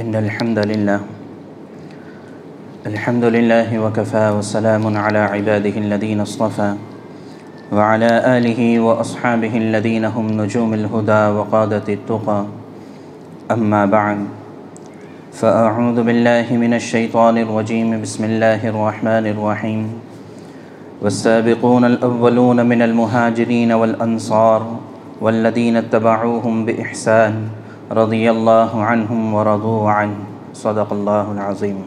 إن الحمد لله. الحمد لله وكفى وسلام على عباده الذين اصطفى وعلى آله وأصحابه الذين هم نجوم الهدى وقادة التقى. أما بعد، فأعوذ بالله من الشيطان الرجيم. بسم الله الرحمن الرحيم. والسابقون الأولون من المهاجرين والأنصار والذين اتبعوهم بإحسان. رضي الله عنهم ورضوا عنه صدق الله العظيم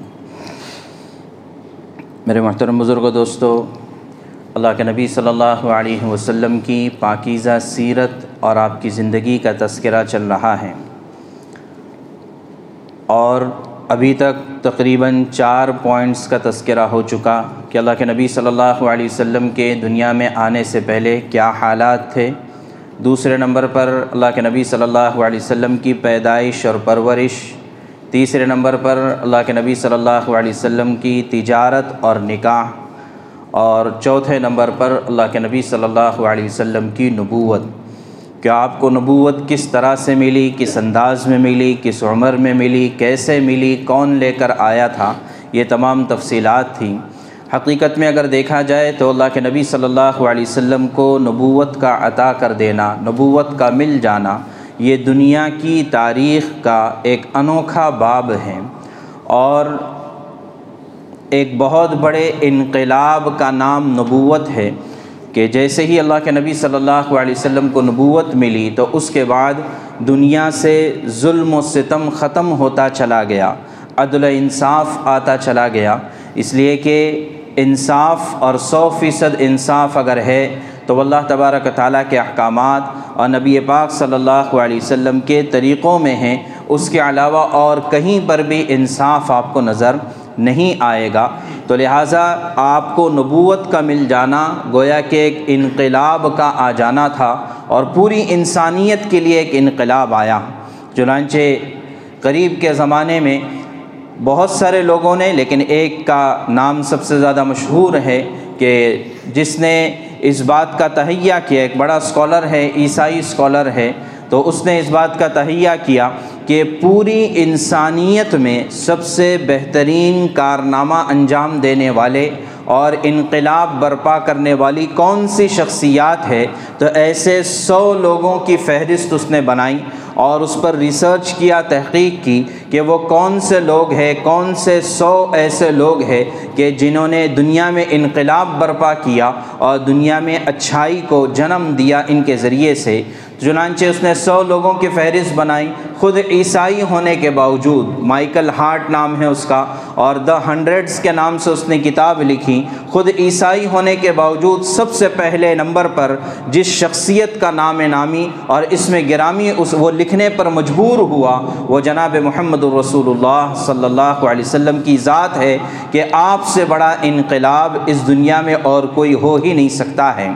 میرے محترم بزرگ و دوستو اللہ کے نبی صلی اللہ علیہ وسلم کی پاکیزہ سیرت اور آپ کی زندگی کا تذکرہ چل رہا ہے۔ اور ابھی تک تقریباً چار پوائنٹس کا تذکرہ ہو چکا کہ اللہ کے نبی صلی اللہ علیہ وسلم کے دنیا میں آنے سے پہلے کیا حالات تھے۔ دوسرے نمبر پر اللہ کے نبی صلی اللہ علیہ وسلم کی پیدائش اور پرورش، تیسرے نمبر پر اللہ کے نبی صلی اللہ علیہ وسلم کی تجارت اور نکاح، اور چوتھے نمبر پر اللہ کے نبی صلی اللہ علیہ وسلم کی نبوت۔ کہ آپ کو نبوت کس طرح سے ملی، کس انداز میں ملی، کس عمر میں ملی، کیسے ملی، کون لے کر آیا تھا، یہ تمام تفصیلات تھیں۔ حقیقت میں اگر دیکھا جائے تو اللہ کے نبی صلی اللہ علیہ وسلم کو نبوت کا عطا کر دینا، نبوت کا مل جانا، یہ دنیا کی تاریخ کا ایک انوکھا باب ہے۔ اور ایک بہت بڑے انقلاب کا نام نبوت ہے کہ جیسے ہی اللہ کے نبی صلی اللہ علیہ وسلم کو نبوت ملی تو اس کے بعد دنیا سے ظلم و ستم ختم ہوتا چلا گیا، عدل انصاف آتا چلا گیا۔ اس لیے کہ انصاف اور سو فیصد انصاف اگر ہے تو اللہ تبارک تعالیٰ کے احکامات اور نبی پاک صلی اللہ علیہ وسلم کے طریقوں میں ہیں، اس کے علاوہ اور کہیں پر بھی انصاف آپ کو نظر نہیں آئے گا۔ تو لہٰذا آپ کو نبوت کا مل جانا، گویا کہ ایک انقلاب کا آ جانا تھا اور پوری انسانیت کے لیے ایک انقلاب آیا۔ چنانچہ قریب کے زمانے میں بہت سارے لوگوں نے، لیکن ایک کا نام سب سے زیادہ مشہور ہے کہ جس نے اس بات کا تہیہ کیا، ایک بڑا اسکالر ہے، عیسائی اسکالر ہے، تو اس نے اس بات کا تہیہ کیا کہ پوری انسانیت میں سب سے بہترین کارنامہ انجام دینے والے اور انقلاب برپا کرنے والی کون سی شخصیات ہے؟ تو ایسے سو لوگوں کی فہرست اس نے بنائی اور اس پر ریسرچ کیا، تحقیق کی کہ وہ کون سے لوگ ہیں، کون سے سو ایسے لوگ ہیں کہ جنہوں نے دنیا میں انقلاب برپا کیا اور دنیا میں اچھائی کو جنم دیا ان کے ذریعے سے۔ چنانچہ اس نے سو لوگوں کی فہرست بنائی، خود عیسائی ہونے کے باوجود۔ مائیکل ہارٹ نام ہے اس کا اور دا ہنڈریڈس کے نام سے اس نے کتاب لکھی۔ خود عیسائی ہونے کے باوجود سب سے پہلے نمبر پر جس شخصیت کا نام نامی اور اس میں گرامی اس وہ لکھنے پر مجبور ہوا، وہ جناب محمد الرسول اللہ صلی اللہ علیہ وسلم کی ذات ہے کہ آپ سے بڑا انقلاب اس دنیا میں اور کوئی ہو ہی نہیں سکتا ہے۔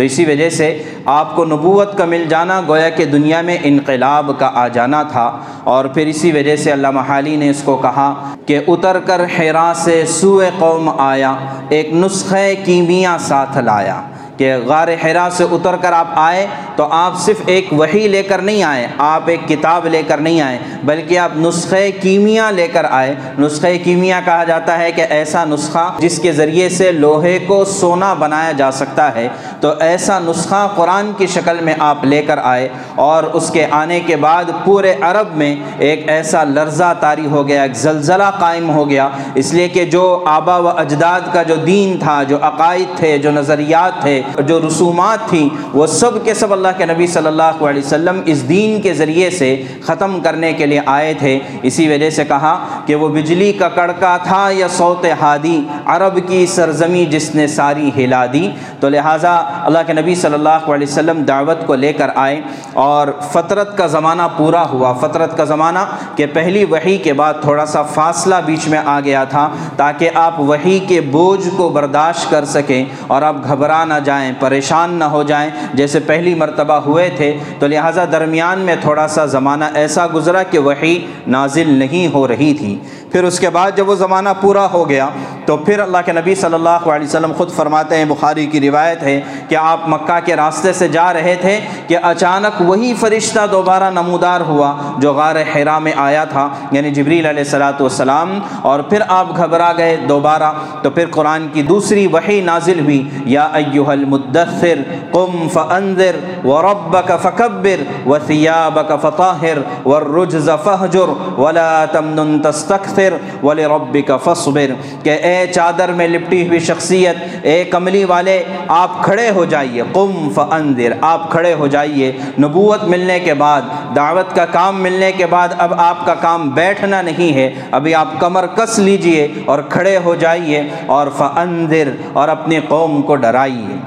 تو اسی وجہ سے آپ کو نبوت کا مل جانا گویا کہ دنیا میں انقلاب کا آ جانا تھا اور پھر اسی وجہ سے علامہ حالی نے اس کو کہا کہ اتر کر حیرا سے سوئے قوم آیا، ایک نسخہ کیمیا ساتھ لایا۔ کہ غار حرا سے اتر کر آپ آئے تو آپ صرف ایک وہی لے کر نہیں آئے آپ ایک کتاب لے کر نہیں آئے بلکہ آپ نسخہ کیمیا لے کر آئے نسخہ کیمیا کہا جاتا ہے کہ ایسا نسخہ جس کے ذریعے سے لوہے کو سونا بنایا جا سکتا ہے، تو ایسا نسخہ قرآن کی شکل میں آپ لے کر آئے اور اس کے آنے کے بعد پورے عرب میں ایک ایسا لرزہ طاری ہو گیا، ایک زلزلہ قائم ہو گیا۔ اس لیے کہ جو آبا و اجداد کا جو دین تھا، جو عقائد تھے، جو نظریات تھے جو رسومات تھیں، وہ سب کے سب اللہ کے نبی صلی اللہ علیہ وسلم اس دین کے ذریعے سے ختم کرنے کے لیے آئے تھے۔ اسی وجہ سے کہا کہ وہ بجلی کا کڑکا تھا یا سوت ہادی، عرب کی سرزمی جس نے ساری ہلا دی۔ تو لہٰذا اللہ کے نبی صلی اللہ علیہ وسلم دعوت کو لے کر آئے اور فطرت کا زمانہ پورا ہوا۔ فطرت کا زمانہ کہ پہلی وہی کے بعد تھوڑا سا فاصلہ بیچ میں آ گیا تھا تاکہ آپ وہی کے بوجھ کو برداشت کر سکیں اور آپ گھبرا نہ جائیں۔ جائیں، پریشان نہ ہو جائیں۔ جیسے پہلی مرتبہ ہوئے تھے، تو لہٰذا درمیان میں تھوڑا سا زمانہ ایسا گزرا کہ وہی نازل نہیں ہو رہی تھی۔ پھر اس کے بعد جب وہ زمانہ پورا ہو گیا، تو پھر اللہ کے نبی صلی اللہ علیہ وسلم خود فرماتے ہیں، بخاری کی روایت ہے کہ آپ مکہ کے راستے سے جا رہے تھے کہ اچانک وہی فرشتہ دوبارہ نمودار ہوا جو غار حرا میں آیا تھا یعنی جبریل علیہ السلاۃ والسلام۔ اور پھر آپ گھبرا گئے دوبارہ، تو پھر قرآن کی دوسری وہی نازل ہوئی، یا ایوہ المدثر، قم فانذر وربک فکبر وثیابک فطاہر والرجز فہجر ولا تمنن تستکثر ولربک فصبر کہ اے چادر میں لپٹی ہوئی شخصیت، اے کملی والے، آپ کھڑے ہو جائیے۔ قم فانذر آپ کھڑے ہو جائیے۔ نبوت ملنے کے بعد، دعوت کا کام ملنے کے بعد، اب آپ کا کام بیٹھنا نہیں ہے۔ ابھی آپ کمر کس لیجیے اور کھڑے ہو جائیے اور فانذر اور اپنی قوم کو ڈرائیے۔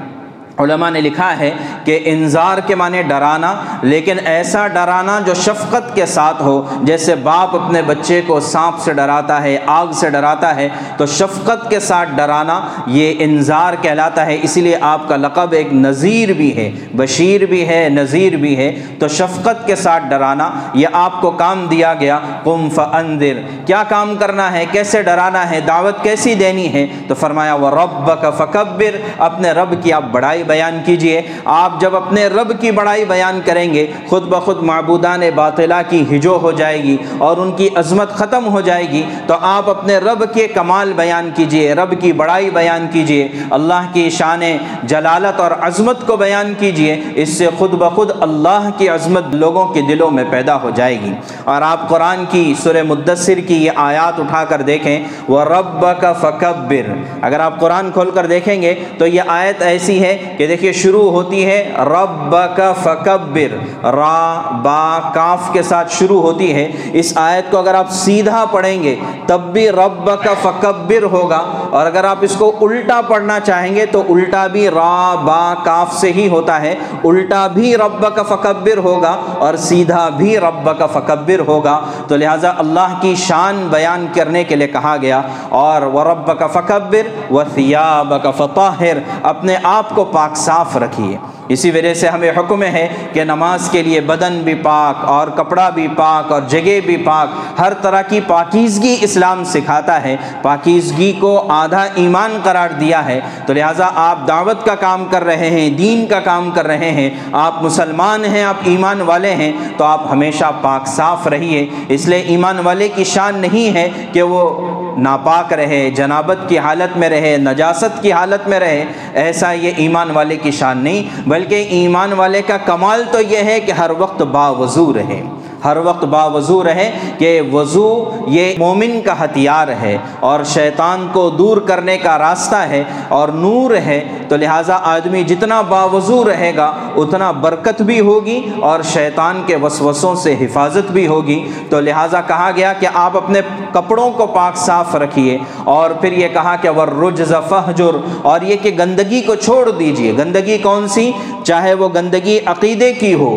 علماء نے لکھا ہے کہ انظار کے معنی ڈرانا، لیکن ایسا ڈرانا جو شفقت کے ساتھ ہو، جیسے باپ اپنے بچے کو سانپ سے ڈراتا ہے، آگ سے ڈراتا ہے، تو شفقت کے ساتھ ڈرانا یہ انظار کہلاتا ہے۔ اسی لیے آپ کا لقب ایک نذیر بھی ہے، بشیر بھی ہے، نذیر بھی ہے۔ تو شفقت کے ساتھ ڈرانا، یہ آپ کو کام دیا گیا۔ قم فاندر، کیا کام کرنا ہے؟ کیسے ڈرانا ہے؟ دعوت کیسی دینی ہے؟ تو فرمایا وہ رب کا فکبر اپنے رب کی آپ بڑائی بیان کیجیے۔ آپ جب اپنے رب کی بڑائی بیان کریں گے، خود بخود معبودان باطلہ کی ہجو ہو جائے گی اور ان کی عظمت ختم ہو جائے گی، تو آپ اپنے رب کے کمال بیان کیجیے، رب کی بڑائی بیان کیجیے۔ اللہ کی شان جلالت اور عظمت کو بیان کیجیے، اس سے خود بخود اللہ کی عظمت لوگوں کے دلوں میں پیدا ہو جائے گی۔ اور آپ قرآن کی سر مدثر کی یہ آیات اٹھا کر دیکھیں وہ رب کا فکبر اگر آپ قرآن کھول کر دیکھیں گے، تو یہ آیت ایسی ہے کہ دیکھیے شروع ہوتی ہے رب کا فکبر، را، با، کاف کے ساتھ شروع ہوتی ہے۔ اس آیت کو اگر آپ سیدھا پڑھیں گے، تب بھی رب کا فکبر ہوگا۔ اور اگر آپ اس کو الٹا پڑھنا چاہیں گے تو الٹا بھی را با کاف سے ہی ہوتا ہے۔ الٹا بھی رب کا فکبر ہوگا اور سیدھا بھی رب کا فکبر ہوگا۔ تو لہٰذا اللہ کی شان بیان کرنے کے لیے کہا گیا، اور وہ رب کا فکبر و سیاب کا فطاہر اپنے آپ کو پاک صاف رکھیے۔ اسی وجہ سے ہمیں حکم ہے کہ نماز کے لیے بدن بھی پاک اور کپڑا بھی پاک اور جگہ بھی پاک ہر طرح کی پاکیزگی اسلام سکھاتا ہے۔ پاکیزگی کو آدھا ایمان قرار دیا ہے۔ تو لہٰذا آپ دعوت کا کام کر رہے ہیں، دین کا کام کر رہے ہیں۔ آپ مسلمان ہیں، آپ ایمان والے ہیں، تو آپ ہمیشہ پاک، صاف رہیے۔ اس لیے ایمان والے کی شان نہیں ہے کہ وہ ناپاک رہے، جنابت کی حالت میں رہے، نجاست کی حالت میں رہے، ایسا یہ ایمان والے کی شان نہیں، بلکہ ایمان والے کا کمال تو یہ ہے کہ ہر وقت باوضو رہے۔ ہر وقت باوضو رہے کہ وضو یہ مومن کا ہتھیار ہے اور شیطان کو دور کرنے کا راستہ ہے اور نور ہے، تو لہٰذا آدمی جتنا باوضو رہے گا، اتنا برکت بھی ہوگی اور شیطان کے وسوسوں سے حفاظت بھی ہوگی۔ تو لہٰذا کہا گیا کہ آپ اپنے کپڑوں کو پاک صاف رکھیے۔ اور پھر یہ کہا کہ وہ رج فہجر اور یہ کہ گندگی کو چھوڑ دیجیے۔ گندگی کون سی؟ چاہے وہ گندگی عقیدے کی ہو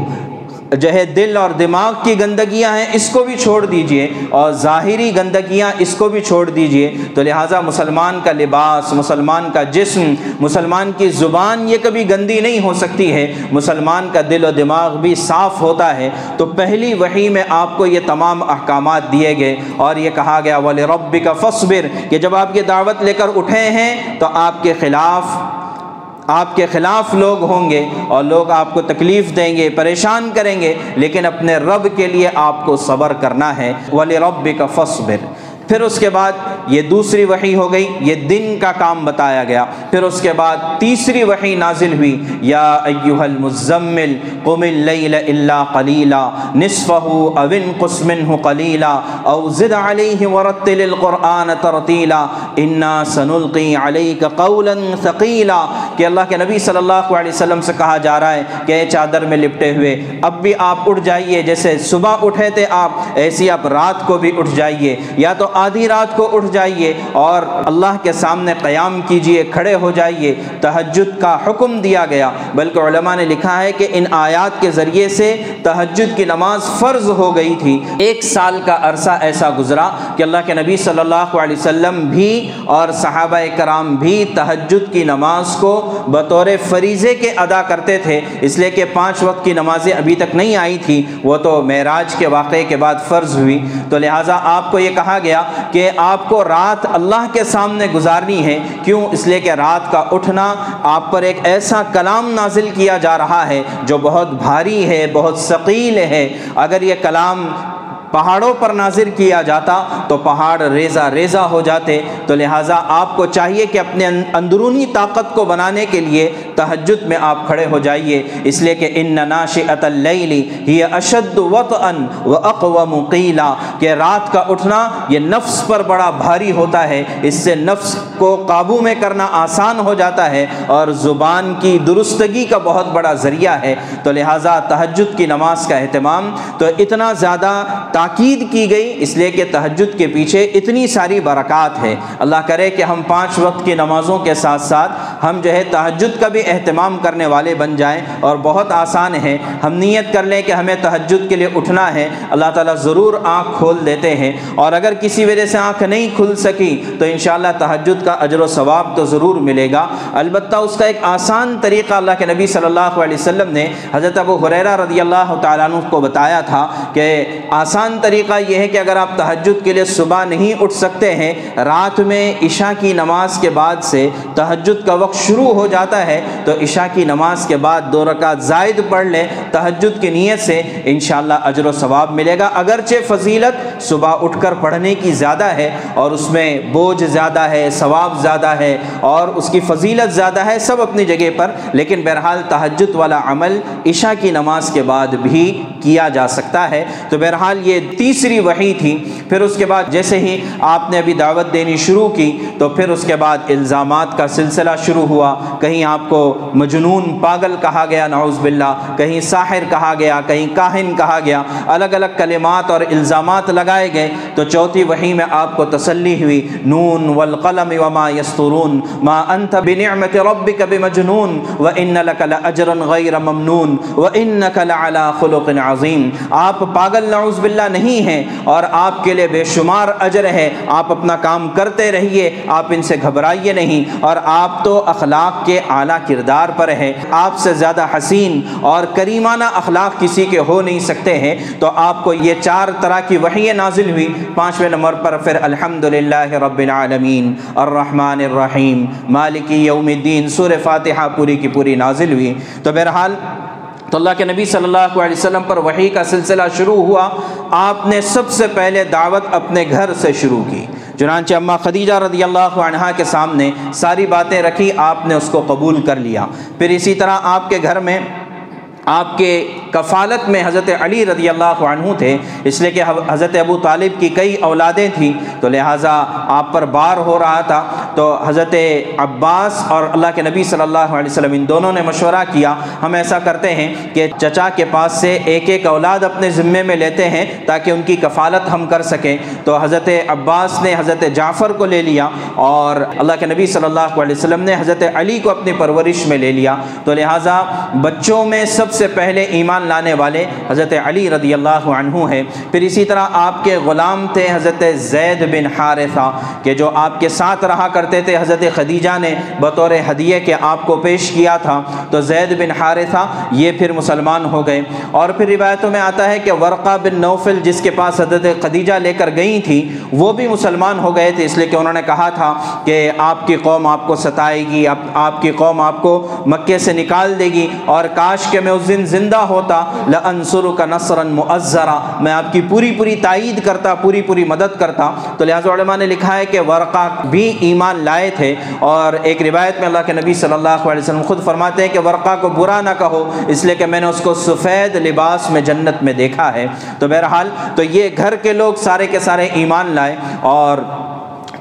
جو ہے دل اور دماغ کی گندگیاں ہیں، اس کو بھی چھوڑ دیجیے۔ اور ظاہری گندگیاں، اس کو بھی چھوڑ دیجیے۔ تو لہٰذا مسلمان کا لباس، مسلمان کا جسم، مسلمان کی زبان یہ کبھی گندی نہیں ہو سکتی ہے۔ مسلمان کا دل و دماغ بھی صاف ہوتا ہے۔ تو پہلی وحی میں آپ کو یہ تمام احکامات دیے گئے۔ اور یہ کہا گیا ولی رب کا فصبر کہ جب آپ یہ دعوت لے کر اٹھے ہیں، تو آپ کے خلاف آپ کے خلاف لوگ ہوں گے اور لوگ آپ کو تکلیف دیں گے، پریشان کریں گے، لیکن اپنے رب کے لیے آپ کو صبر کرنا ہے۔ ولی رب کا فصبر پھر اس کے بعد یہ دوسری وحی ہو گئی، یہ دن کا کام بتایا گیا۔ پھر اس کے بعد تیسری وحی نازل ہوئی۔ یا ایوہ المزمل، قم اللیل الا قلیلا، نصفہ او انقص منہ قلیلا، او زد علیہ ورتل القرآن ترتیلا، انا سنلقی علیک قولا ثقیلا۔ کہ اللہ کے نبی صلی اللہ علیہ وسلم سے کہا جا رہا ہے کہ اے چادر میں لپٹے ہوئے، اب بھی آپ اٹھ جائیے۔ جیسے صبح اٹھے تھے آپ، ایسی آپ رات کو بھی اٹھ جائیے۔ یا تو آدھی رات کو اٹھ جائیے اور اللہ کے سامنے قیام کیجیے کھڑے ہو جائیے، تہجد کا حکم دیا گیا۔ بلکہ علماء نے لکھا ہے کہ ان آیات کے ذریعے سے تہجد کی نماز فرض ہو گئی تھی۔ ایک سال کا عرصہ ایسا گزرا کہ اللہ کے نبی صلی اللہ علیہ وسلم بھی اور صحابہ کرام بھی تہجد کی نماز کو بطور فریضے کے ادا کرتے تھے۔ اس لیے کہ پانچ وقت کی نمازیں ابھی تک نہیں آئی تھی وہ تو معراج کے واقعے کے بعد فرض ہوئی۔ تو لہٰذا آپ کو یہ کہا گیا کہ آپ کو رات اللہ کے سامنے گزارنی ہے۔ کیوں؟ اس لیے کہ رات کا اٹھنا آپ پر ایک ایسا کلام نازل کیا جا رہا ہے جو بہت بھاری ہے، بہت ثقیل ہے۔ اگر یہ کلام پہاڑوں پر نازر کیا جاتا تو پہاڑ ریزہ ریزہ ہو جاتے تو لہٰذا آپ کو چاہیے کہ اپنے اندرونی طاقت کو بنانے کے لیے تہجد میں آپ کھڑے ہو جائیے۔ اس لیے کہ ان ناشئت اللیلی ہی اشد وطئن و اقوم قیلا۔ کہ رات کا اٹھنا یہ نفس پر بڑا بھاری ہوتا ہے، اس سے نفس کو قابو میں کرنا آسان ہو جاتا ہے اور زبان کی درستگی کا بہت بڑا ذریعہ ہے۔ تو لہٰذا تہجد کی نماز کا اہتمام۔ تو اتنا زیادہ تاکید کی گئی، اس لیے کہ تہجد کے پیچھے اتنی ساری برکات ہے۔ اللہ کرے کہ ہم پانچ وقت کی نمازوں کے ساتھ ساتھ ہم جو ہے تہجد کا بھی اہتمام کرنے والے بن جائیں اور بہت آسان ہے۔ ہم نیت کر لیں کہ ہمیں تہجد کے لیے اٹھنا ہے۔ اللہ تعالیٰ ضرور آنکھ کھول دیتے ہیں۔ اور اگر کسی وجہ سے آنکھ نہیں کھل سکی تو انشاءاللہ تہجد کا اجر و ثواب تو ضرور ملے گا۔ البتہ اس کا ایک آسان طریقہ اللہ کے نبی صلی اللہ علیہ وسلم نے حضرت ابو حریرہ رضی اللہ تعالیٰ عنہ کو بتایا تھا کہ آسان آسان طریقہ یہ ہے کہ اگر آپ تہجد کے لیے صبح نہیں اٹھ سکتے ہیں، رات میں عشاء کی نماز کے بعد سے تہجد کا وقت شروع ہو جاتا ہے، تو عشاء کی نماز کے بعد دو رکعت زائد پڑھ لیں، تہجد کی نیت سے انشاءاللہ اجر و ثواب ملے گا۔ اگرچہ فضیلت صبح اٹھ کر پڑھنے کی زیادہ ہے اور اس میں بوجھ زیادہ ہے، ثواب زیادہ ہے اور اس کی فضیلت زیادہ ہے سب اپنی جگہ پر، لیکن بہرحال تہجد والا عمل عشاء کی نماز کے بعد بھی کیا جا سکتا ہے۔ تو بہرحال یہ تیسری وحی تھی، پھر اس کے بعد جیسے ہی آپ نے ابھی دعوت دینی شروع کی، تو پھر اس کے بعد الزامات کا سلسلہ شروع ہوا۔ کہیں آپ کو مجنون پاگل کہا گیا، نعوذ باللہ، کہیں ساحر کہا گیا، کہیں کاہن کہا گیا۔ الگ الگ کلمات اور الزامات لگائے گئے۔ تو چوتھی وحی میں آپ کو تسلی ہوئی، نون والقلم وما یسترون، ما انت بنعمت ربک بمجنون وان لك لاجرا غیر ممنون وانك لعلى خلق عظیم۔ آپ پاگل، نعوذ باللہ نہیں ہیں اور آپ کے لیے بے شمار اجر ہے۔ آپ اپنا کام کرتے رہیے، آپ ان سے گھبرائیے نہیں۔ اور آپ تو اخلاق کے اعلیٰ کردار پر ہیں۔ آپ سے زیادہ حسین اور کریمانہ اخلاق کسی کے ہو نہیں سکتے ہیں۔ تو آپ کو یہ چار طرح کی وحی نازل ہوئی۔ پانچویں نمبر پر پھر الحمد للہ رب العالمین۔ الرحمن الرحیم۔ مالکی یوم الدین۔ سور فاتحہ پوری کی پوری نازل ہوئی۔ تو بہرحال تو اللہ کے نبی صلی اللہ علیہ وسلم پر وحی کا سلسلہ شروع ہوا۔ آپ نے سب سے پہلے دعوت اپنے گھر سے شروع کی۔ چنانچہ اماں خدیجہ رضی اللہ عنہ کے سامنے ساری باتیں رکھی، آپ نے اس کو قبول کر لیا۔ پھر اسی طرح آپ کے گھر میں آپ کے کفالت میں حضرت علی رضی اللہ عنہ تھے، اس لیے کہ حضرت ابو طالب کی کئی اولادیں تھیں، تو لہٰذا آپ پر بار ہو رہا تھا۔ تو حضرت عباس اور اللہ کے نبی صلی اللہ علیہ وسلم، ان دونوں نے مشورہ کیا۔ ہم ایسا کرتے ہیں کہ چچا کے پاس سے ایک ایک اولاد اپنے ذمے میں لیتے ہیں تاکہ ان کی کفالت ہم کر سکیں۔ تو حضرت عباس نے حضرت جعفر کو لے لیا اور اللہ کے نبی صلی اللہ علیہ وسلم نے حضرت علی کو اپنی پرورش میں لے لیا۔ تو لہٰذا بچوں میں سب سے پہلے ایمان لانے والے حضرت علی رضی اللہ عنہ ہیں۔ پھر اسی طرح آپ کے غلام تھے حضرت زید بن حارثہ، کہ جو آپ کے ساتھ رہا کرتے تھے حضرت خدیجہ نے بطور ہدیے کے آپ کو پیش کیا تھا۔ تو زید بن حارثہ یہ پھر مسلمان ہو گئے۔ اور پھر روایتوں میں آتا ہے کہ ورقہ بن نوفل جس کے پاس حضرت خدیجہ لے کر گئی تھی، وہ بھی مسلمان ہو گئے تھے۔ اس لیے کہ انہوں نے کہا تھا کہ آپ کی قوم آپ کو ستائے گی، آپ کی قوم آپ کو مکے سے نکال دے گی۔ اور کاش کہ میں اس دن زندہ ہوتا لنسر کا نثراً معذرا میں آپ کی پوری پوری تائید کرتا، پوری پوری مدد کرتا۔ تو لہٰذا علماء نے لکھا ہے کہ ورقہ بھی ایمان لائے تھے۔ اور ایک روایت میں اللہ کے نبی صلی اللہ علیہ وسلم خود فرماتے ہیں کہ ورقہ کو برا نہ کہو، اس لیے کہ میں نے اس کو سفید لباس میں جنت میں دیکھا ہے۔ تو بہرحال تو یہ گھر کے لوگ سارے کے سارے ایمان لائے اور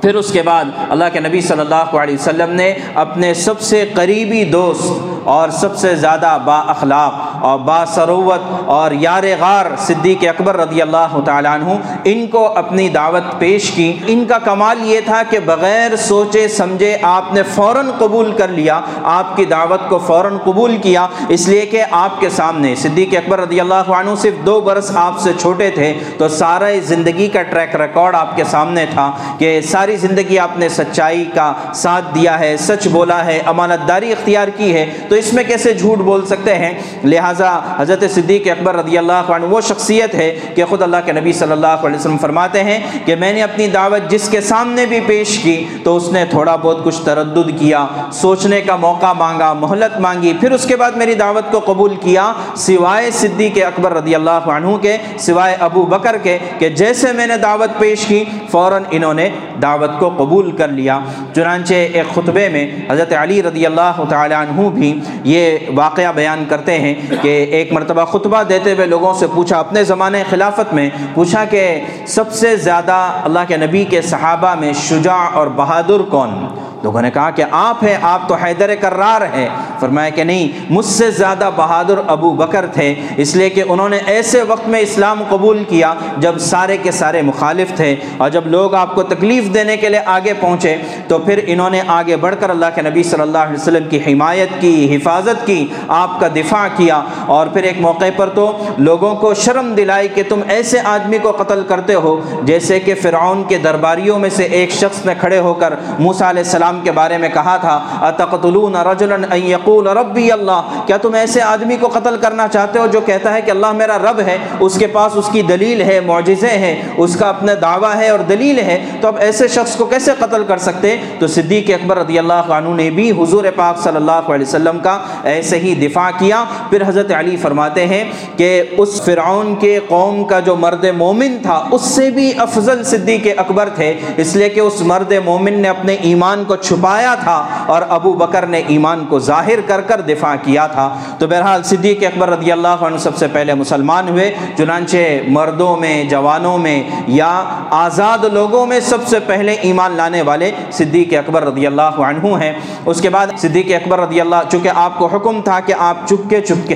پھر اس کے بعد اللہ کے نبی صلی اللہ علیہ وسلم نے اپنے سب سے قریبی دوست اور سب سے زیادہ با اخلاق اور با سروت اور یار غار صدیق اکبر رضی اللہ تعالیٰ عنہ، ان کو اپنی دعوت پیش کی۔ ان کا کمال یہ تھا کہ بغیر سوچے سمجھے آپ نے فوراً قبول کر لیا، آپ کی دعوت کو فوراً قبول کیا۔ اس لیے کہ آپ کے سامنے صدیق اکبر رضی اللہ عنہ صرف دو برس آپ سے چھوٹے تھے، تو سارا زندگی کا ٹریک ریکارڈ آپ کے سامنے تھا کہ ساری ساری زندگی آپ نے سچائی کا ساتھ دیا ہے، سچ بولا ہے، امانت داری اختیار کی ہے۔ تو اس میں کیسے جھوٹ بول سکتے ہیں؟ لہٰذا حضرت صدیق اکبر رضی اللہ عنہ، وہ شخصیت ہے کہ خود اللہ کے نبی صلی اللہ علیہ وسلم فرماتے ہیں کہ میں نے اپنی دعوت جس کے سامنے بھی پیش کی تو اس نے تھوڑا بہت کچھ تردد کیا، سوچنے کا موقع مانگا، مہلت مانگی، پھر اس کے بعد میری دعوت کو قبول کیا۔ سوائے صدیق اکبر رضی اللہ عنہ کے، سوائے ابو بکر کے کہ جیسے میں نے دعوت پیش کی، فوراً انہوں نے دعوت دعوت کو قبول کر لیا۔ چنانچہ ایک خطبے میں حضرت علی رضی اللہ تعالیٰ عنہ بھی یہ واقعہ بیان کرتے ہیں کہ ایک مرتبہ خطبہ دیتے ہوئے لوگوں سے پوچھا، اپنے زمانے خلافت میں پوچھا کہ سب سے زیادہ اللہ کے نبی کے صحابہ میں شجاع اور بہادر کون؟ لوگوں نے کہا کہ آپ ہیں، آپ تو حیدر کرار ہیں۔ فرمایا کہ نہیں، مجھ سے زیادہ بہادر ابو بکر تھے، اس لیے کہ انہوں نے ایسے وقت میں اسلام قبول کیا جب سارے کے سارے مخالف تھے۔ اور جب لوگ آپ کو تکلیف دینے کے لیے آگے پہنچے، تو پھر انہوں نے آگے بڑھ کر اللہ کے نبی صلی اللہ علیہ وسلم کی حمایت کی، حفاظت کی، آپ کا دفاع کیا۔ اور پھر ایک موقع پر تو لوگوں کو شرم دلائی کہ تم ایسے آدمی کو قتل کرتے ہو، جیسے کہ فرعون کے درباریوں میں سے ایک شخص نے کھڑے ہو کر موسیٰ علیہ السلام السلام کے بارے میں کہا تھا، اتقتلون رجلا ان یقول ربی اللہ؟ کیا تم ایسے آدمی کو قتل کرنا چاہتے ہو جو کہتا ہے کہ اللہ میرا رب ہے، اس کے پاس اس کی دلیل ہے، معجزے ہیں، اس کا اپنا دعویٰ ہے اور دلیل ہے، تو اب ایسے شخص کو کیسے قتل کر سکتے؟ تو صدیق اکبر رضی اللہ عنہ نے بھی حضور پاک صلی اللہ علیہ وسلم کا ایسے ہی دفاع کیا۔ پھر حضرت علی فرماتے ہیں کہ اس فرعون کے قوم کا جو مرد مومن تھا، اس سے بھی افضل صدیق اکبر تھے، اس لیے کہ اس مرد مومن نے اپنے ایمان کو چھپایا تھا اور ابو بکر نے ایمان کو ظاہر کر کر دفاع کیا تھا۔ تو بہرحال صدیق اکبر رضی اللہ عنہ سب سے پہلے مسلمان ہوئے، چنانچہ مردوں میں، جوانوں میں یا آزاد لوگوں میں سب سے پہلے ایمان لانے والے صدیق اکبر رضی اللہ عنہ ہیں۔ اس کے بعد صدیق اکبر رضی اللہ، چونکہ آپ کو حکم تھا کہ آپ چپ کے چپ کے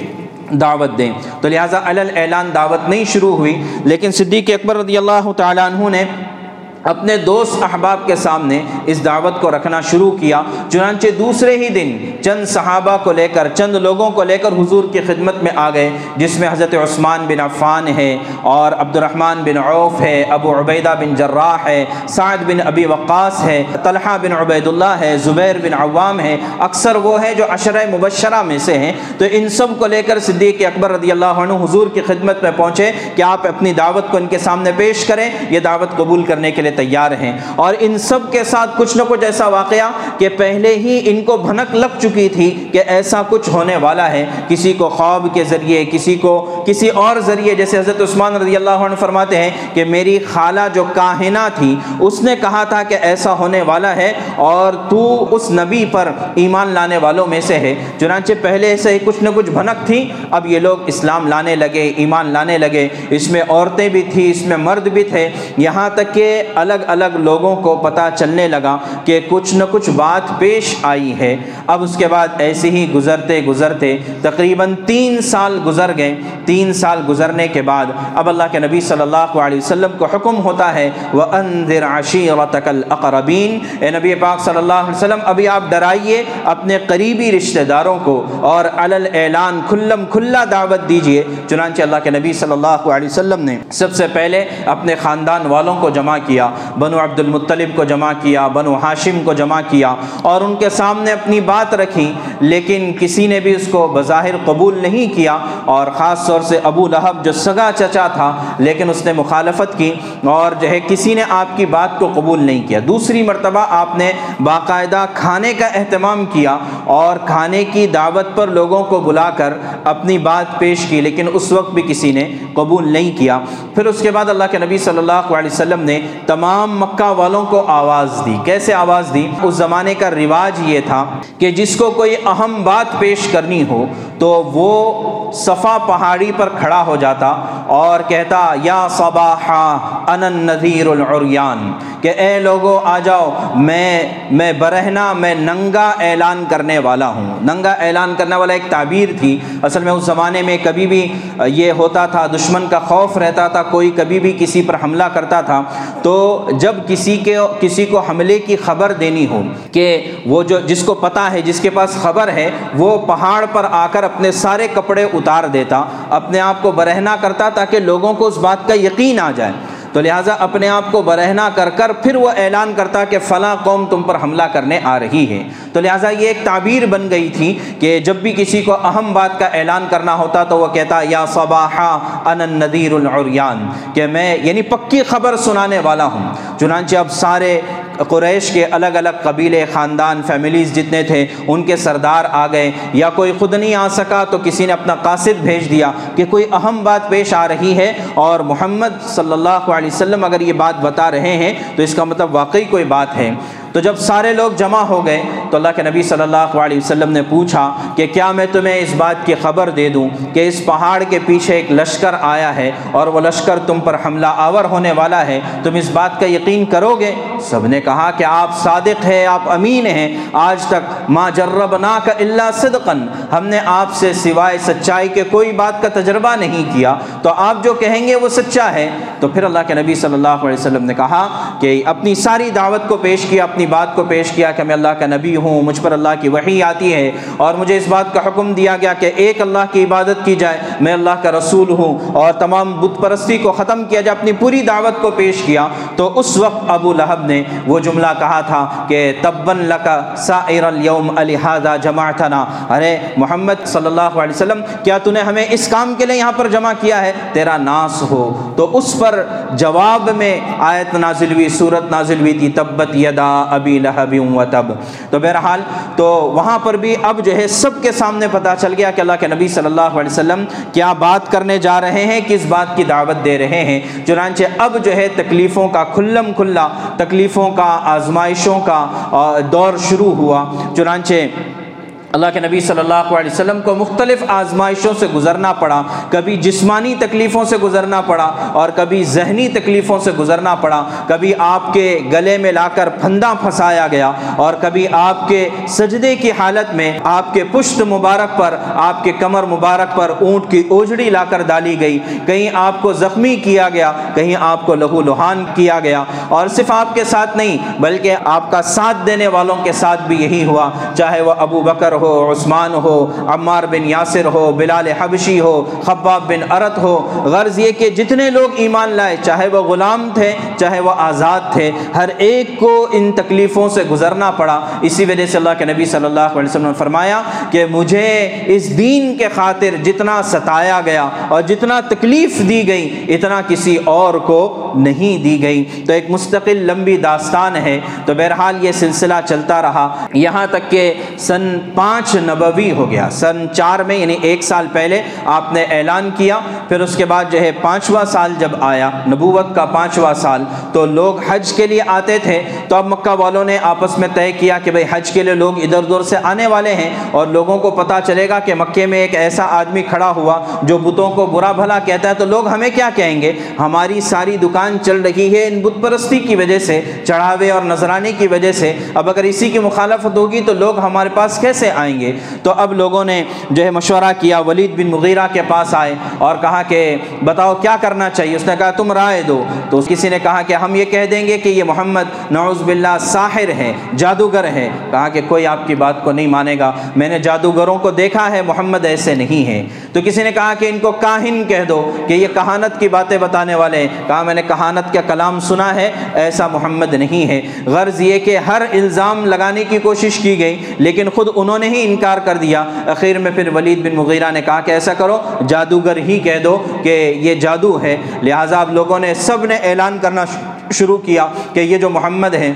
دعوت دیں، تو لہٰذا اعلان دعوت نہیں شروع ہوئی۔ لیکن صدیق اکبر رضی اللہ تعالیٰ عنہ نے اپنے دوست احباب کے سامنے اس دعوت کو رکھنا شروع کیا، چنانچہ دوسرے ہی دن چند صحابہ کو لے کر، چند لوگوں کو لے کر حضور کی خدمت میں آ گئے، جس میں حضرت عثمان بن عفان ہے اور عبد الرحمن بن عوف ہے، ابو عبیدہ بن جراح ہے، سعد بن ابی وقاص ہے، طلحہ بن عبید اللہ ہے، زبیر بن عوام ہے، اکثر وہ ہے جو عشرہ مبشرہ میں سے ہیں۔ تو ان سب کو لے کر صدیق اکبر رضی اللہ عنہ حضور کی خدمت میں پہنچے کہ آپ اپنی دعوت کو ان کے سامنے پیش کریں، یہ دعوت قبول کرنے کے لیے لیے تیار ہیں۔ اور ان سب کے ساتھ کچھ نہ کچھ ایسا واقعہ کہ پہلے ہی ان کو بھنک لگ چکی تھی کہ ایسا کچھ ہونے والا ہے۔ کسی کو خواب کے ذریعے، کسی کو کسی اور ذریعے، جیسے حضرت عثمان رضی اللہ عنہ فرماتے ہیں کہ میری خالہ جو کاہنہ تھی، اس نے کہا تھا کہ ایسا ہونے والا ہے اور تو اس نبی پر ایمان لانے والوں میں سے ہے۔ چنانچہ پہلے سے ہی کچھ نہ کچھ بھنک تھی، اب یہ لوگ اسلام لانے لگے، ایمان لانے لگے۔ اس میں عورتیں بھی تھی اس میں مرد بھی تھے۔ یہاں تک کہ الگ الگ لوگوں کو پتہ چلنے لگا کہ کچھ نہ کچھ بات پیش آئی ہے۔ اب اس کے بعد ایسے ہی گزرتے گزرتے تقریباً تین سال گزر گئے۔ تین سال گزرنے کے بعد اب اللہ کے نبی صلی اللہ علیہ وسلم کو حکم ہوتا ہے وہ اندر عشیرتک الاقربین اے نبی پاک صلی اللہ علیہ وسلم، ابھی آپ ڈرائیے اپنے قریبی رشتہ داروں کو اور علل اعلان کھلم کھلا دعوت دیجیے۔ چنانچہ اللہ کے نبی صلی اللہ علیہ وسلم نے سب سے پہلے اپنے خاندان والوں کو جمع کیا۔ بنو عبد المطلب کو جمع کیا، بنو ہاشم کو جمع کیا اور ان کے سامنے اپنی بات رکھی، لیکن کسی نے بھی اس کو بظاہر قبول نہیں کیا اور خاص طور سے ابو لہب جو سگا چچا تھا، لیکن اس نے مخالفت کی اور جو ہے کسی نے آپ کی بات کو قبول نہیں کیا۔ دوسری مرتبہ آپ نے باقاعدہ کھانے کا اہتمام کیا اور کھانے کی دعوت پر لوگوں کو بلا کر اپنی بات پیش کی، لیکن اس وقت بھی کسی نے قبول نہیں کیا۔ پھر اس کے بعد اللہ کے نبی صلی اللہ علیہ وسلم نے تمام مکہ والوں کو آواز دی۔ کیسے آواز دی؟ اس زمانے کا رواج یہ تھا کہ جس کو کوئی اہم بات پیش کرنی ہو تو وہ صفا پہاڑی پر کھڑا ہو جاتا اور کہتا، یا صباحا ان النذیر العریان کہ اے لوگو آ جاؤ، میں میں برہنا میں ننگا اعلان کرنے والا ہوں۔ ننگا اعلان کرنے والا ایک تعبیر تھی۔ اصل میں اس زمانے میں کبھی بھی یہ ہوتا تھا، دشمن کا خوف رہتا تھا، کوئی کبھی بھی کسی پر حملہ کرتا تھا۔ تو جب کسی کے، کسی کو حملے کی خبر دینی ہو کہ وہ جو، جس کو پتہ ہے، جس کے پاس خبر ہے، وہ پہاڑ پر آ کر اپنے سارے کپڑے اتار دیتا، اپنے آپ کو برہنا کرتا تاکہ لوگوں کو اس بات کا یقین آ جائے۔ تو لہٰذا اپنے آپ کو برہنا کر کر پھر وہ اعلان کرتا کہ فلاں قوم تم پر حملہ کرنے آ رہی ہے تو لہٰذا یہ ایک تعبیر بن گئی تھی کہ جب بھی کسی کو اہم بات کا اعلان کرنا ہوتا تو وہ کہتا، یا صباحا ان النذیر العریان، کہ میں یعنی پکی خبر سنانے والا ہوں۔ چنانچہ اب سارے قریش کے الگ الگ قبیلے، خاندان، فیملیز جتنے تھے، ان کے سردار آ گئے۔ یا کوئی خود نہیں آ سکا تو کسی نے اپنا قاصد بھیج دیا کہ کوئی اہم بات پیش آ رہی ہے۔ اور محمد صلی اللہ علیہ وسلم اگر یہ بات بتا رہے ہیں تو اس کا مطلب واقعی کوئی بات ہے۔ تو جب سارے لوگ جمع ہو گئے تو اللہ کے نبی صلی اللہ علیہ وسلم نے پوچھا کہ کیا میں تمہیں اس بات کی خبر دے دوں کہ اس پہاڑ کے پیچھے ایک لشکر آیا ہے اور وہ لشکر تم پر حملہ آور ہونے والا ہے؟ تم اس بات کا یقین کرو گے؟ سب نے کہا کہ آپ صادق ہیں، آپ امین ہیں۔ آج تک ما جربنا کا اللہ صدقن ہم نے آپ سے سوائے سچائی کے کوئی بات کا تجربہ نہیں کیا۔ تو آپ جو کہیں گے وہ سچا ہے۔ تو پھر اللہ کے نبی صلی اللہ علیہ وسلم نے کہا کہ اپنی ساری دعوت کو پیش کیا، اپنی بات کو پیش کیا کہ میں اللہ کا نبی ہوں، مجھ پر اللہ کی وحی آتی ہے اور مجھے اس بات کا حکم دیا گیا کہ ایک اللہ کی عبادت کی جائے، میں اللہ کا رسول ہوں اور تمام بت پرستی کو ختم کیا جائے، اپنی پوری دعوت کو پیش کیا۔ تو اس وقت ابو لہب نے وہ جملہ کہا تھا کہ تبن لکا سائر اليوم الحاظہ جماعتنا۔ ارے محمد صلی اللہ علیہ وسلم، کیا تو نے ہمیں اس کام کے لیے یہاں پر جمع کیا ہے؟ تیرا ناس ہو۔ تو اس پر جواب میں آیت نازل ہوئی صورت نازل ہوئی تھی، تبت یدا۔ ابی لہب و تب۔ تو بہرحال تو وہاں پر بھی اب جو ہے سب کے سامنے پتہ چل گیا کہ اللہ کے نبی صلی اللہ علیہ وسلم کیا بات کرنے جا رہے ہیں، کس بات کی دعوت دے رہے ہیں۔ چنانچہ اب جو ہے تکلیفوں کا کھلم کھلا، تکلیفوں کا، آزمائشوں کا دور شروع ہوا۔ چنانچہ اللہ کے نبی صلی اللہ علیہ وسلم کو مختلف آزمائشوں سے گزرنا پڑا، کبھی جسمانی تکلیفوں سے گزرنا پڑا اور کبھی ذہنی تکلیفوں سے گزرنا پڑا۔ کبھی آپ کے گلے میں لا کر پھندا پھنسایا گیا اور کبھی آپ کے سجدے کی حالت میں آپ کے پشت مبارک پر، آپ کے کمر مبارک پر اونٹ کی اوجڑی لا کر ڈالی گئی۔ کہیں آپ کو زخمی کیا گیا، کہیں آپ کو لہو لہان کیا گیا۔ اور صرف آپ کے ساتھ نہیں، بلکہ آپ کا ساتھ دینے والوں کے ساتھ بھی یہی ہوا، چاہے وہ ابو بکر ہو، عثمان ہو، عمار بن یاسر ہو، بلال حبشی ہو، خباب بن عرت ہو۔ غرض یہ کہ جتنے لوگ ایمان لائے، چاہے وہ غلام تھے، چاہے وہ آزاد تھے، ہر ایک کو ان تکلیفوں سے گزرنا پڑا۔ اسی وجہ سے اللہ کے نبی صلی اللہ علیہ وسلم نے فرمایا کہ مجھے اس دین کے خاطر جتنا ستایا گیا اور جتنا تکلیف دی گئی، اتنا کسی اور کو نہیں دی گئی۔ تو ایک مستقل لمبی داستان ہے۔ تو بہرحال یہ سلسلہ چلتا رہا۔ یہاں تک کہ سن پانچ نبوی ہو گیا۔ سن چار میں یعنی ایک سال پہلے آپ نے اعلان کیا، پھر اس کے بعد جو ہے پانچواں سال جب آیا، نبوت کا پانچواں سال، تو لوگ حج کے لیے آتے تھے۔ تو اب مکہ والوں نے آپس میں طے کیا کہ بھائی حج کے لیے لوگ ادھر ادھر سے آنے والے ہیں اور لوگوں کو پتہ چلے گا کہ مکے میں ایک ایسا آدمی کھڑا ہوا جو بتوں کو برا بھلا کہتا ہے۔ تو لوگ ہمیں کیا کہیں گے؟ ہماری ساری دکان چل رہی ہے ان بت پرستی کی وجہ سے، چڑھاوے اور نذرانے کی وجہ سے۔ اب اگر اسی کی مخالفت ہوگی تو لوگ ہمارے پاس کیسے آئیں گے۔ تو اب لوگوں نے جو ہے مشورہ کیا، ولید بن مغیرہ کے پاس آئے اور کہا کہ بتاؤ کیا کرنا چاہیے؟ اس نے کہا، تم رائے دو۔ تو کسی نے کہا کہ ہم یہ کہہ دیں گے کہ یہ محمد نعوذ باللہ ساحر ہے، جادوگر ہے۔ کہا کہ کوئی آپ کی بات کو نہیں مانے گا۔ میں نے جادوگروں کو دیکھا ہے، محمد ایسے نہیں ہے۔ تو کسی نے کہا کہ ان کو کاہن کہہ دو کہ یہ کہانت کی باتیں بتانے والے۔ کہا، میں نے کہانت کا کلام سنا ہے، ایسا محمد نہیں ہے۔ غرض یہ کہ ہر الزام لگانے کی کوشش کی گئی، لیکن خود انہوں نے ہی انکار کر دیا۔ اخیر میں پھر ولید بن مغیرہ نے کہا کہ ایسا کرو، جادوگر ہی کہہ دو کہ یہ جادو ہے۔ لہٰذا اب لوگوں نے سب نے اعلان کرنا شروع کیا کہ یہ جو محمد ہیں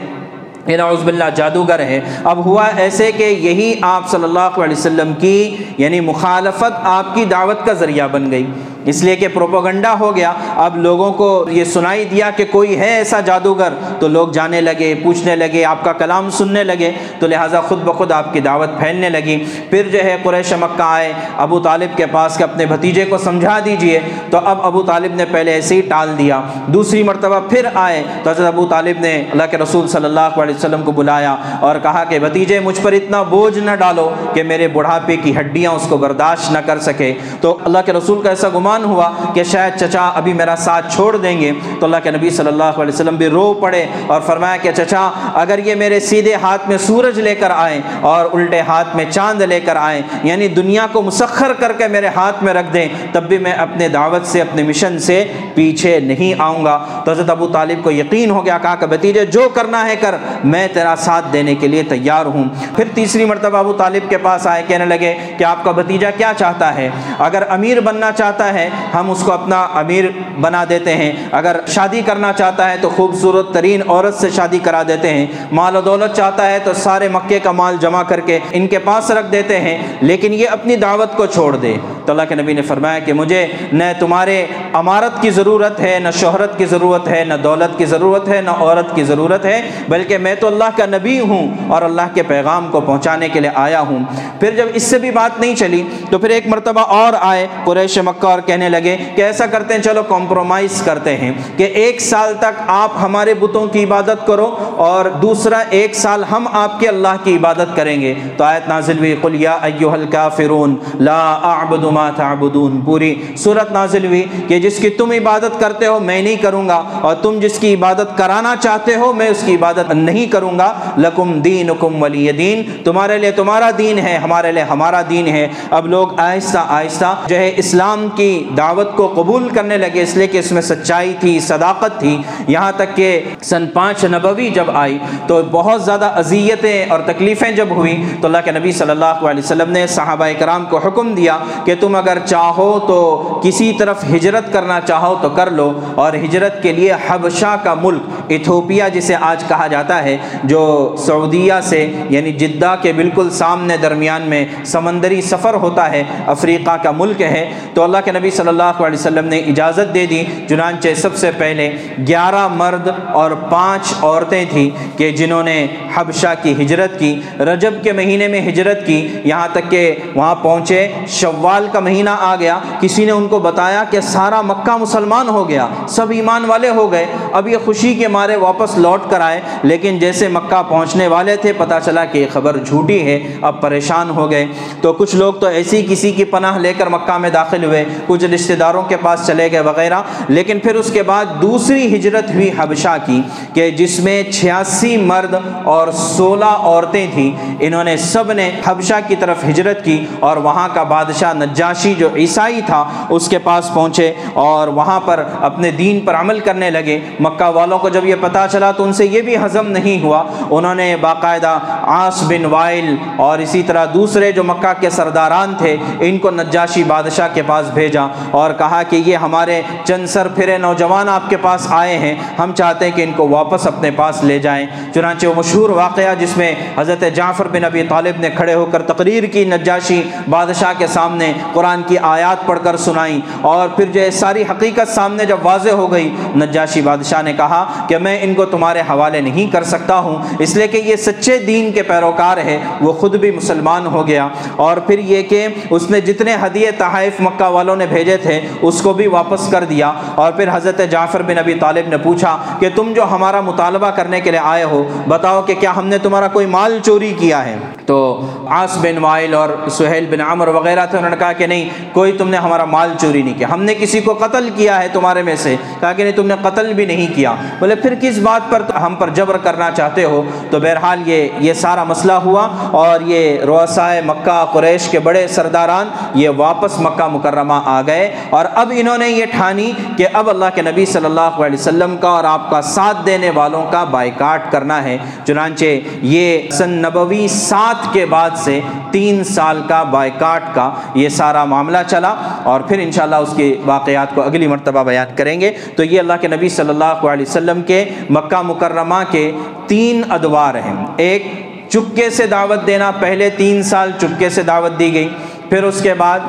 نعوذ باللہ جادوگر ہے اب ہوا ایسے کہ یہی آپ صلی اللہ علیہ وسلم کی یعنی مخالفت آپ کی دعوت کا ذریعہ بن گئی۔ اس لیے کہ پروپوگنڈا ہو گیا۔ اب لوگوں کو یہ سنائی دیا کہ کوئی ہے ایسا جادوگر تو لوگ جانے لگے، پوچھنے لگے، آپ کا کلام سننے لگے۔ تو لہٰذا خود بخود آپ کی دعوت پھیلنے لگی۔ پھر جو ہے قریش مکہ آئے۔ ابو طالب کے پاس کہ اپنے بھتیجے کو سمجھا دیجیے۔ تو اب ابو طالب نے پہلے ایسے ہی ٹال دیا۔ دوسری مرتبہ پھر آئے۔ تو حضرت ابو طالب نے اللہ کے رسول صلی اللہ علیہ وسلم کو بلایا اور کہا کہ بھتیجے مجھ پر اتنا بوجھ نہ ڈالو کہ میرے بڑھاپے کی ہڈیاں اس کو برداشت نہ کر سکے۔ تو اللہ کے رسول کا ایسا گمان گمان ہوا کہ شاید چچا ابھی میرا ساتھ چھوڑ دیں گے۔ تو اللہ کے نبی صلی اللہ علیہ وسلم بھی رو پڑے اور فرمایا کہ چچا، اگر یہ میرے سیدھے ہاتھ میں سورج لے کر آئیں اور الٹے ہاتھ میں چاند لے کر آئیں یعنی دنیا کو مسخر کر کے میرے ہاتھ میں رکھ دیں، تب بھی میں اپنے دعوت سے، اپنے مشن سے پیچھے نہیں آؤں گا۔ تو حضرت ابو طالب کو یقین ہو گیا، کہا کہ بتیجے، جو کرنا ہے کر۔ میں تیرا ساتھ دینے کے لیے تیار ہوں۔ پھر تیسری مرتبہ ابو طالب کے پاس آئے، کہنے لگے کہ آپ کا بتیجہ کیا چاہتا ہے؟ اگر امیر بننا چاہتا ہے، ہم اس کو اپنا امیر بنا دیتے ہیں۔ اگر شادی کرنا چاہتا ہے، تو خوبصورت ترین عورت سے شادی کرا دیتے ہیں۔ مال و دولت چاہتا ہے، تو سارے مکے کا مال جمع کر کے ان کے پاس رکھ دیتے ہیں۔ لیکن یہ اپنی دعوت کو چھوڑ دے۔ تو اللہ کے نبی نے فرمایا کہ مجھے نہ تمہارے امارت کی ضرورت ہے، نہ شہرت کی ضرورت ہے، نہ دولت کی ضرورت ہے، نہ عورت کی ضرورت ہے، بلکہ میں تو اللہ کا نبی ہوں اور اللہ کے پیغام کو پہنچانے کے لیے آیا ہوں۔ پھر جب اس سے بھی بات نہیں چلی تو پھر ایک مرتبہ اور آئے، قریش مکہ اور کہنے لگے کہ ایسا کرتے ہیں، چلو کمپرومائز کرتے ہیں کہ ایک سال تک آپ ہمارے بتوں کی عبادت کرو اور دوسرا ایک سال ہم آپ کے اللہ کی عبادت کریں گے۔ تو آیت نازل ہوئی، قل یا ایوہ الکافرون لا اعبد ما تعبدون۔ پوری صورت نازل ہوئی کہ جس کی تم عبادت کرتے ہو، میں نہیں کروں گا اور تم جس کی عبادت کرانا چاہتے ہو، میں اس کی عبادت نہیں کروں گا۔ لکم دینکم ولی دین۔ تمہارے لیے تمہارا دین ہے، ہمارے لیے ہمارا دین ہے۔ اب لوگ آہستہ آہستہ جو ہے اسلام کی دعوت کو قبول کرنے لگے، اس لیے کہ اس میں سچائی تھی، صداقت تھی۔ یہاں تک کہ سن پانچ نبوی جب آئی تو بہت زیادہ اذیتیں اور تکلیفیں جب ہوئی تو اللہ کے نبی صلی اللہ علیہ وسلم نے صحابہ کرام کو حکم دیا کہ تم اگر چاہو تو کسی طرف ہجرت کرنا چاہو تو کر لو اور ہجرت کے لیے حبشہ کا ملک ایتھوپیا جسے آج کہا جاتا ہے، جو سعودیہ سے یعنی جدہ کے بالکل سامنے درمیان میں سمندری سفر ہوتا ہے، افریقہ کا ملک ہے۔ تو اللہ کے نبی صلی اللہ علیہ وسلم نے اجازت دے دی۔ چنانچہ سب سے پہلے گیارہ مرد اور پانچ عورتیں تھیں کہ جنہوں نے حبشہ کی ہجرت کی، رجب کے مہینے میں ہجرت کی۔ یہاں تک کہ وہاں پہنچے، شوال کا مہینہ آ گیا۔ کسی نے ان کو بتایا کہ سارا مکہ مسلمان ہو گیا، سب ایمان والے ہو گئے۔ اب یہ خوشی کے مارے واپس لوٹ کر آئے، لیکن جیسے مکہ پہنچنے والے تھے، پتہ چلا کہ یہ خبر جھوٹی ہے، اب پریشان ہو گئے۔ تو کچھ لوگ تو ایسی کسی کی پناہ لے کر مکہ میں داخل ہوئے، کچھ رشتہ داروں کے پاس چلے گئے وغیرہ۔ لیکن پھر اس کے بعد دوسری ہجرت ہوئی حبشہ کی، کہ جس میں چھیاسی مرد اور سولہ عورتیں تھیں۔ انہوں نے سب نے حبشہ کی طرف ہجرت کی اور وہاں کا بادشاہ نجاشی جو عیسائی تھا، اس کے پاس پہنچے اور وہاں پر اپنے دین پر عمل کرنے لگے۔ مکہ والوں کو جب جب یہ پتہ چلا تو ان سے یہ بھی ہضم نہیں ہوا۔ انہوں نے باقاعدہ آس بن وائل اور اسی طرح دوسرے جو مکہ کے سرداران تھے، ان کو نجاشی بادشاہ کے پاس بھیجا اور کہا کہ یہ ہمارے چند سر پھرے نوجوان آپ کے پاس آئے ہیں، ہم چاہتے ہیں کہ ان کو واپس اپنے پاس لے جائیں۔ چنانچہ وہ مشہور واقعہ جس میں حضرت جعفر بن ابی طالب نے کھڑے ہو کر تقریر کی، نجاشی بادشاہ کے سامنے قرآن کی آیات پڑھ کر سنائیں اور پھر جو ساری حقیقت سامنے جب واضح ہو گئی، نجاشی بادشاہ نے کہا کہ کہ میں ان کو تمہارے حوالے نہیں کر سکتا ہوں۔ اس لیے کہ یہ سچے دین کے پیروکار ہے، وہ خود بھی مسلمان ہو گیا۔ اور پھر یہ کہ اس نے جتنے ہدیے تحائف مکہ والوں نے بھیجے تھے، اس کو بھی واپس کر دیا۔ اور پھر حضرت جعفر بن ابی طالب نے پوچھا کہ تم جو ہمارا مطالبہ کرنے کے لیے آئے ہو، بتاؤ کہ کیا ہم نے تمہارا کوئی مال چوری کیا ہے؟ تو آس بن وائل اور سہیل بن عمر وغیرہ تھے، انہوں نے کہا کہ نہیں، کوئی تم نے ہمارا مال چوری نہیں کیا۔ ہم نے کسی کو قتل کیا ہے تمہارے میں سے؟ کہا کہ نہیں، تم نے قتل بھی نہیں کیا۔ بولے، پھر کس بات پر ہم پر جبر کرنا چاہتے ہو؟ تو بہرحال یہ یہ سارا مسئلہ ہوا اور یہ روسائے مکہ، قریش کے بڑے سرداران یہ واپس مکہ مکرمہ آ گئے۔ اور اب انہوں نے یہ ٹھانی کہ اب اللہ کے نبی صلی اللہ علیہ وسلم کا اور آپ کا ساتھ دینے والوں کا بائیکاٹ کرنا ہے۔ چنانچہ یہ سن نبوی سات کے بعد سے تین سال کا بائیکاٹ کا یہ سارا معاملہ چلا اور پھر انشاءاللہ اس کے واقعات کو اگلی مرتبہ بیان کریں گے۔ تو یہ اللہ کے نبی صلی اللہ علیہ وسلم کے مکہ مکرمہ کے تین ادوار ہیں۔ ایک، چپکے سے دعوت دینا۔ پہلے تین سال چپکے سے دعوت دی گئی۔ پھر اس کے بعد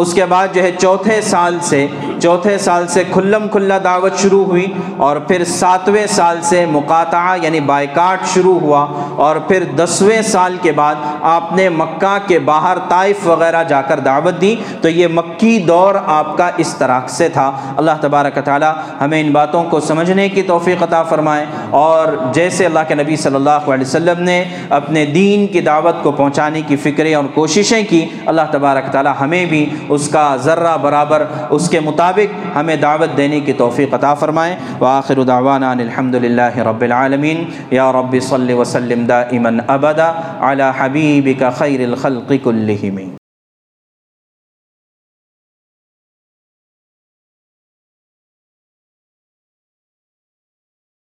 اس کے بعد جو ہے چوتھے سال سے، چوتھے سال سے کھلم کھلا دعوت شروع ہوئی اور پھر ساتویں سال سے مقاطعہ یعنی بائیکاٹ شروع ہوا اور پھر دسویں سال کے بعد آپ نے مکہ کے باہر طائف وغیرہ جا کر دعوت دی۔ تو یہ مکی دور آپ کا اس طرح سے تھا۔ اللہ تبارک تعالیٰ ہمیں ان باتوں کو سمجھنے کی توفیق عطا فرمائے اور جیسے اللہ کے نبی صلی اللہ علیہ وسلم نے اپنے دین کی دعوت کو پہنچانے کی فکریں اور کوششیں کی، اللہ تبارک تعالیٰ ہمیں بھی اس کا ذرہ برابر اس کے مطابق ہمیں دعوت دینے کی توفیق عطا فرمائیں وآخر دعوانا ان الحمد للہ رب العالمین۔ یا رب صلی وسلم دائما ابدا علی حبیبک خیر الخلق کلہم۔